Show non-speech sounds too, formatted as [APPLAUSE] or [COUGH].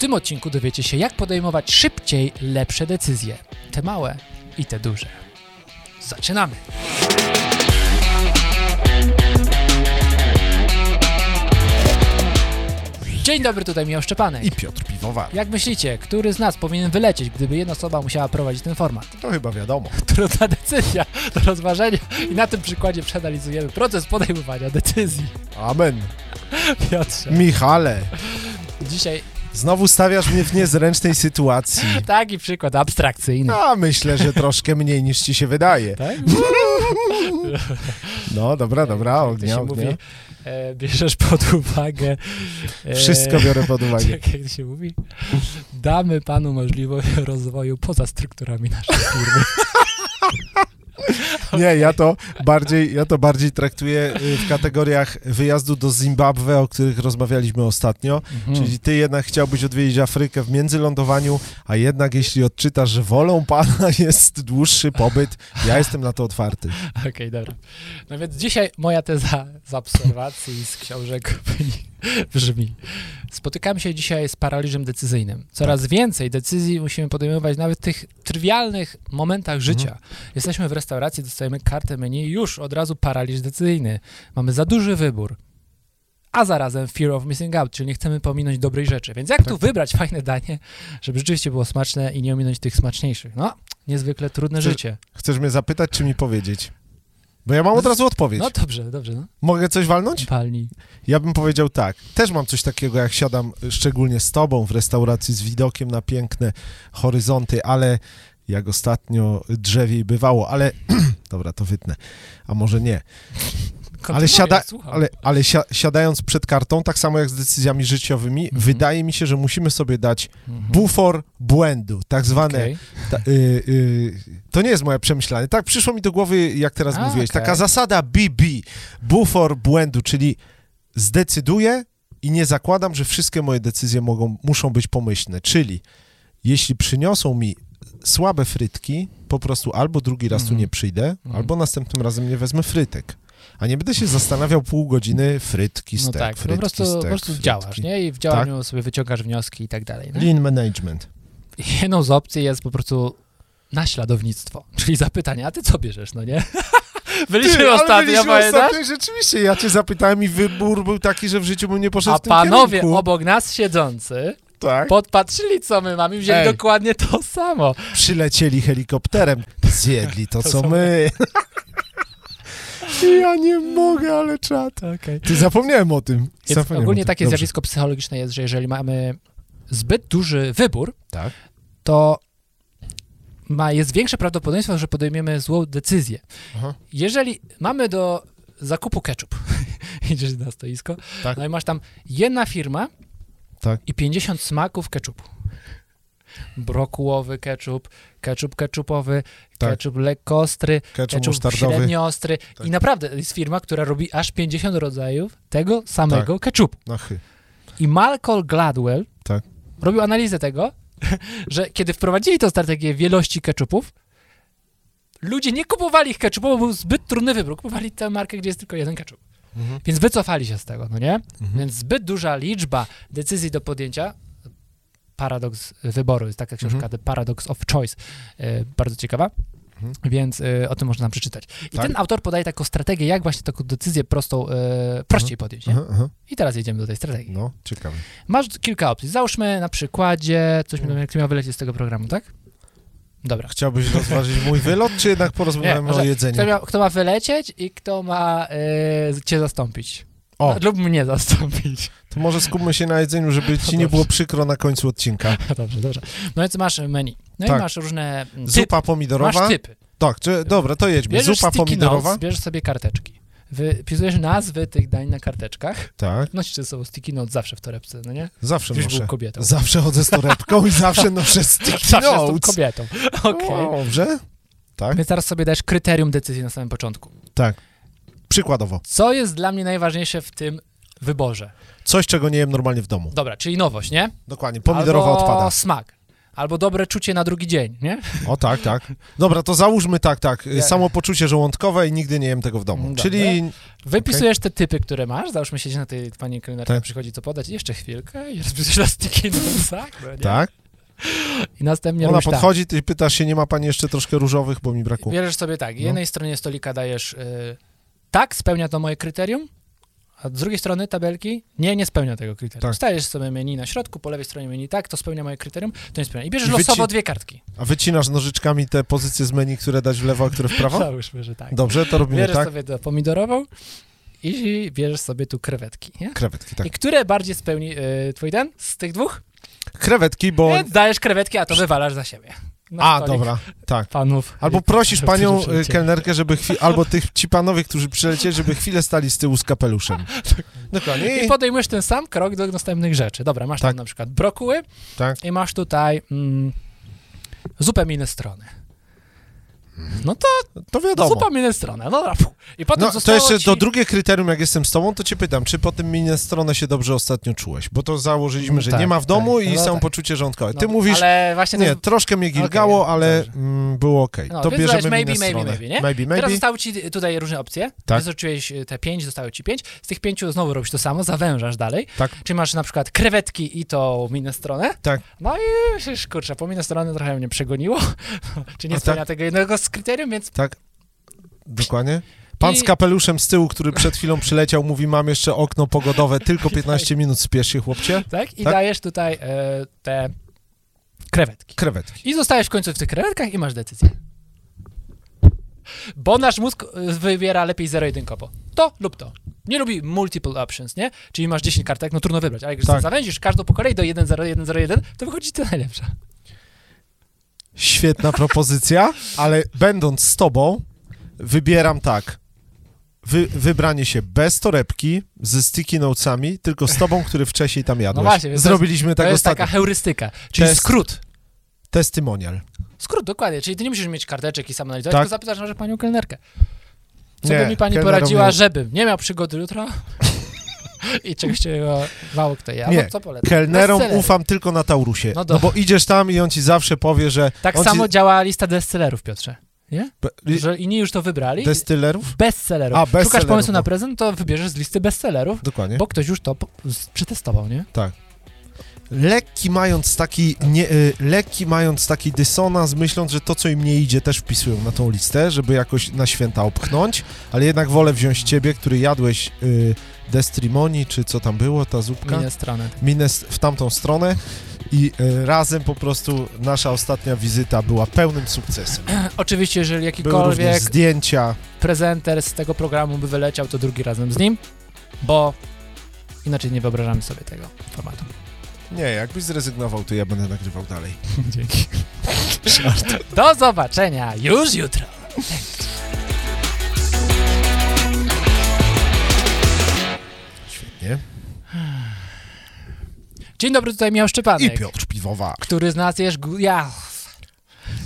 tym odcinku dowiecie się, jak podejmować szybciej lepsze decyzje. Te małe i te duże. Zaczynamy! Dzień dobry, tutaj Michał Szczepanek. I Piotr Piwowar. Jak myślicie, który z nas powinien wylecieć, gdyby jedna osoba musiała prowadzić ten format? To chyba wiadomo. [LAUGHS] Trudna decyzja do rozważenia i na tym przykładzie przeanalizujemy proces podejmowania decyzji. Amen. [LAUGHS] Piotrze, Michale, dzisiaj znowu stawiasz mnie w niezręcznej sytuacji. [LAUGHS] taki przykład abstrakcyjny. A myślę, że troszkę mniej niż ci się wydaje. Tak? [LAUGHS] No, dobra, dobra, to ognia, ognia. mówi, e, bierzesz pod uwagę... E, Wszystko biorę pod [LAUGHS] uwagę. Jak, jak się mówi? Damy panu możliwość rozwoju poza strukturami naszej firmy. [LAUGHS] Nie, ja to bardziej, ja to bardziej traktuję y, w kategoriach wyjazdu do Zimbabwe, o których rozmawialiśmy ostatnio. Mhm. Czyli ty jednak chciałbyś odwiedzić Afrykę w międzylądowaniu, a jednak jeśli odczytasz, że wolą pana [LAUGHS] jest dłuższy pobyt, ja jestem na to otwarty. [LAUGHS] Okej, dobra. No więc dzisiaj moja teza z obserwacji z książek [LAUGHS] brzmi. Spotykamy się dzisiaj z paraliżem decyzyjnym. Coraz więcej decyzji musimy podejmować nawet w tych trywialnych momentach życia. Jesteśmy w restauracji, dostajemy kartę menu i już od razu paraliż decyzyjny. Mamy za duży wybór. A zarazem fear of missing out, czyli nie chcemy pominąć dobrej rzeczy. Więc jak tu wybrać fajne danie, żeby rzeczywiście było smaczne i nie ominąć tych smaczniejszych? No, niezwykle trudne Czy- życie. Chcesz mnie zapytać, czy mi powiedzieć? Bo ja mam od razu odpowiedź. No dobrze, dobrze, no. Mogę coś walnąć? Palni. Ja bym powiedział tak. Też mam coś takiego, jak siadam szczególnie z tobą w restauracji z widokiem na piękne horyzonty, ale jak ostatnio drzewiej bywało, ale [CLEARS THROAT] dobra, to wytnę. A może nie. Ale, siada, ale, ale si siadając przed kartą, tak samo jak z decyzjami życiowymi, Mhm. wydaje mi się, że musimy sobie dać Mhm. bufor błędu, tak zwane. Okej. Ta, y, y, to nie jest moje przemyślanie. Tak przyszło mi do głowy, jak teraz A, mówiłeś. okej. Taka zasada BB, bufor błędu, czyli zdecyduję i nie zakładam, że wszystkie moje decyzje mogą, muszą być pomyślne. Czyli jeśli przyniosą mi słabe frytki, po prostu albo drugi raz tu Mhm. nie przyjdę, Mhm. albo następnym razem nie wezmę frytek. A nie będę się zastanawiał pół godziny frytki, No stek, tak, po frytki, prostu, stek, po prostu frytki. działasz, nie? I w działaniu sobie wyciągasz wnioski i tak dalej. Nie? Lean management. Jedną z opcji jest po prostu naśladownictwo, czyli zapytanie, a ty co bierzesz, no nie? [LAUGHS] Byliśmy Ty, ale ostatnio, byliśmy ostatnio rzeczywiście, ja cię zapytałem i wybór był taki, że w życiu bym nie poszedł A w tym panowie kierunku. obok nas siedzący Tak. podpatrzyli, co my mamy, wzięli Ej. dokładnie to samo. Przylecieli helikopterem, zjedli to, [LAUGHS] To co co my. [LAUGHS] ja nie mogę, ale czad. Okay. Ty zapomniałem o tym. Zapomniałem ogólnie o tym. takie Dobrze. zjawisko psychologiczne jest, że jeżeli mamy zbyt duży wybór, Tak. to ma, jest większe prawdopodobieństwo, że podejmiemy złą decyzję. Aha. Jeżeli mamy do zakupu ketchup, [LAUGHS] idziesz na stoisko, Tak. no i masz tam jedna firma Tak. i 50 smaków ketchupu. Brokułowy ketchup, ketchup ketchupowy, Tak. ketchup lekko ostry, Ketchup ketchup musztardowy. średnio ostry. Tak. I naprawdę jest firma, która robi aż 50 rodzajów tego samego Tak. ketchupu. Na chy. I Malcolm Gladwell Tak. robił analizę tego, [LAUGHS] że kiedy wprowadzili tę strategię wielości ketchupów, ludzie nie kupowali ich ketchupu, bo był zbyt trudny wybór. Kupowali tę markę, gdzie jest tylko jeden ketchup. Mhm. Więc wycofali się z tego, no nie? Mhm. Więc zbyt duża liczba decyzji do podjęcia, paradoks wyboru, jest taka książka Mhm. The Paradox of Choice, e, bardzo ciekawa, Mhm. więc e, o tym można nam przeczytać. I Tak. ten autor podaje taką strategię, jak właśnie taką decyzję prostą, e, prościej podjąć, nie? Aha, aha. I teraz jedziemy do tej strategii. No, ciekawe. Masz kilka opcji. Załóżmy na przykładzie, coś mi Mhm. miał wylecieć z tego programu, tak? Dobra. Chciałbyś rozważyć mój [LAUGHS] wylot, czy jednak porozmawiamy o jedzeniu? Kto, miał, kto ma wylecieć i kto ma e, cię zastąpić. O, [LAUGHS] Lub mnie zastąpić. to może skupmy się na jedzeniu, żeby ci nie było przykro na końcu odcinka. [LAUGHS] dobrze, dobrze. No więc masz menu. No Tak. i masz różne mm, typy. Zupa pomidorowa. Masz typy. Tak, czy, dobra, to jedźmy. Bierzesz Zupa pomidorowa. notes, bierzesz sobie karteczki. Wypisujesz nazwy tych dań na karteczkach. Tak, Nosisz ze sobą sticky notes zawsze w torebce, no nie? zawsze Już noszę. kobietą. Zawsze chodzę z torebką i [LAUGHS] zawsze noszę sticky Zawsze jestem notes. kobietą. Okej. Dobrze. Tak, Więc teraz sobie dajesz kryterium decyzji na samym początku. tak. Przykładowo. Co jest dla mnie najważniejsze w tym wyborze? Coś, czego nie jem normalnie w domu. Dobra, czyli nowość, nie? Dokładnie. Pomidorowa Albo odpada. smak. Albo dobre czucie na drugi dzień, nie? O tak, tak. Dobra, to załóżmy tak, tak. Ja- Samopoczucie żołądkowe i nigdy nie jem tego w domu. Dobra. Czyli Wypisujesz te typy, które masz, załóżmy siedzieć na tej pani kelnerka, Tak. przychodzi co podać, jeszcze chwilkę i rozpisujesz plastiki nosa, no nie? tak, I następnie ona tak. podchodzi, ty pytasz się, nie ma pani jeszcze troszkę różowych, bo mi brakło. Bierzesz sobie tak, No. jednej stronie stolika dajesz y, tak, spełnia to moje kryterium, a z drugiej strony tabelki nie, nie spełnia tego kryterium. Tak. Stajesz sobie menu na środku, po lewej stronie menu tak, to spełnia moje kryterium, to nie spełnia. I bierzesz wyci- losowo dwie kartki. A wycinasz nożyczkami te pozycje z menu, które dać w lewo, a które w prawo? [LAUGHS] Załóżmy, że tak. Dobrze, to robimy Bierzesz tak. sobie to pomidorową i bierzesz sobie tu krewetki, nie? Krewetki, tak. I które bardziej spełni y, twój ten z tych dwóch? Krewetki, bo... Więc dajesz krewetki, a to wywalasz za siebie. Na A, dobra, tak. Panów. Albo prosisz panią [LAUGHS] y, kelnerkę, żeby [LAUGHS] albo tych ci panowie, którzy przylecieli, żeby chwilę stali z tyłu z kapeluszem. [LAUGHS] Dokładnie. I podejmujesz ten sam krok do następnych rzeczy. Dobra, masz Tak. tam na przykład brokuły tak. i masz tutaj mm, zupę minestrone. No to To wiadomo. zupa minestrone, no dobra. I potem No, to jeszcze ci... to drugie kryterium, jak jestem z tobą, to cię pytam, czy po tym minestrone się dobrze ostatnio czułeś? Bo to założyliśmy, No że tak, nie ma w domu tak. i No samo tak. poczucie rządkowe. Ty No, mówisz, Ale właśnie to nie, jest... troszkę mnie gilgało, Okej, ale mm, było okej. No, to bierzemy maybe, minestronę. maybe, maybe, nie? Maybe, maybe. Teraz zostały ci tutaj różne opcje. Tak. Wystarczyłeś te pięć, zostały ci pięć. Z tych pięciu znowu robisz to samo, zawężasz dalej. Tak. Czyli masz na przykład krewetki i to minestronę. Tak. No i kurczę, po minestronę trochę mnie przegoniło. [LAUGHS] Czy nie spełnia tak. tego jednego z kryterium, więc Tak? Dokładnie? Pan z kapeluszem z tyłu, który przed chwilą przyleciał, mówi, mam jeszcze okno pogodowe, tylko [LAUGHS] 15 minut, spiesz się, chłopcie. tak? I Tak. dajesz tutaj e, te krewetki. Krewetki. I zostajesz w końcu w tych krewetkach i masz decyzję. Bo nasz mózg e, wybiera lepiej zero-jedynkowo. To lub to. Nie lubi multiple options, nie? Czyli masz 10 kartek, no trudno wybrać. Ale jak Tak. zawęzisz każdą po kolei do 1, 0, 1, 0, 1, to wychodzi to najlepsza. Świetna propozycja, ale będąc z tobą, wybieram tak. Wy, wybranie się bez torebki, ze sticky notesami, tylko z tobą, który wcześniej tam jadłeś. No właśnie, to Zrobiliśmy To tak jest ostatnio. taka heurystyka, czyli Test. skrót. Testymonial. Skrót, dokładnie. Czyli ty nie musisz mieć karteczek i sam analizować, Tak. tylko zapytasz może panią kelnerkę. Co Nie, by mi pani poradziła, nie- żebym nie miał przygody jutro i czegoś czego mało kto je. Nie, Albo co polecam? Kelnerom ufam tylko na Taurusie. No No, do- bo idziesz tam i on ci zawsze powie, że... Tak samo Ci... działa lista bestsellerów, Piotrze. Nie? Że inni już to wybrali. Destylerów? Bestsellerów. A, Szukasz bestsellerów, pomysłu na no. prezent, to wybierzesz z listy bestsellerów, Dokładnie. bo ktoś już to przetestował, nie? Lekki mając taki, nie, y, lekki mając taki dysonans, myśląc, że to, co im nie idzie, też wpisują na tą listę, żeby jakoś na święta opchnąć, ale jednak wolę wziąć ciebie, który jadłeś y, Destrimoni, czy co tam było, ta zupka, Minę stronę. Mines w tamtą stronę i y, razem po prostu nasza ostatnia wizyta była pełnym sukcesem. [CLEARS THROAT] Oczywiście, jeżeli jakikolwiek zdjęcia, prezenter z tego programu by wyleciał, to drugi razem z nim, bo inaczej nie wyobrażamy sobie tego formatu. Nie, jakbyś zrezygnował, to ja będę nagrywał dalej. [LAUGHS] Dzięki. Do zobaczenia już jutro. Świetnie. Dzień dobry, tutaj Michał Szczepanek. I Piotr Piwowa. Który z nas jest... gu- Ja...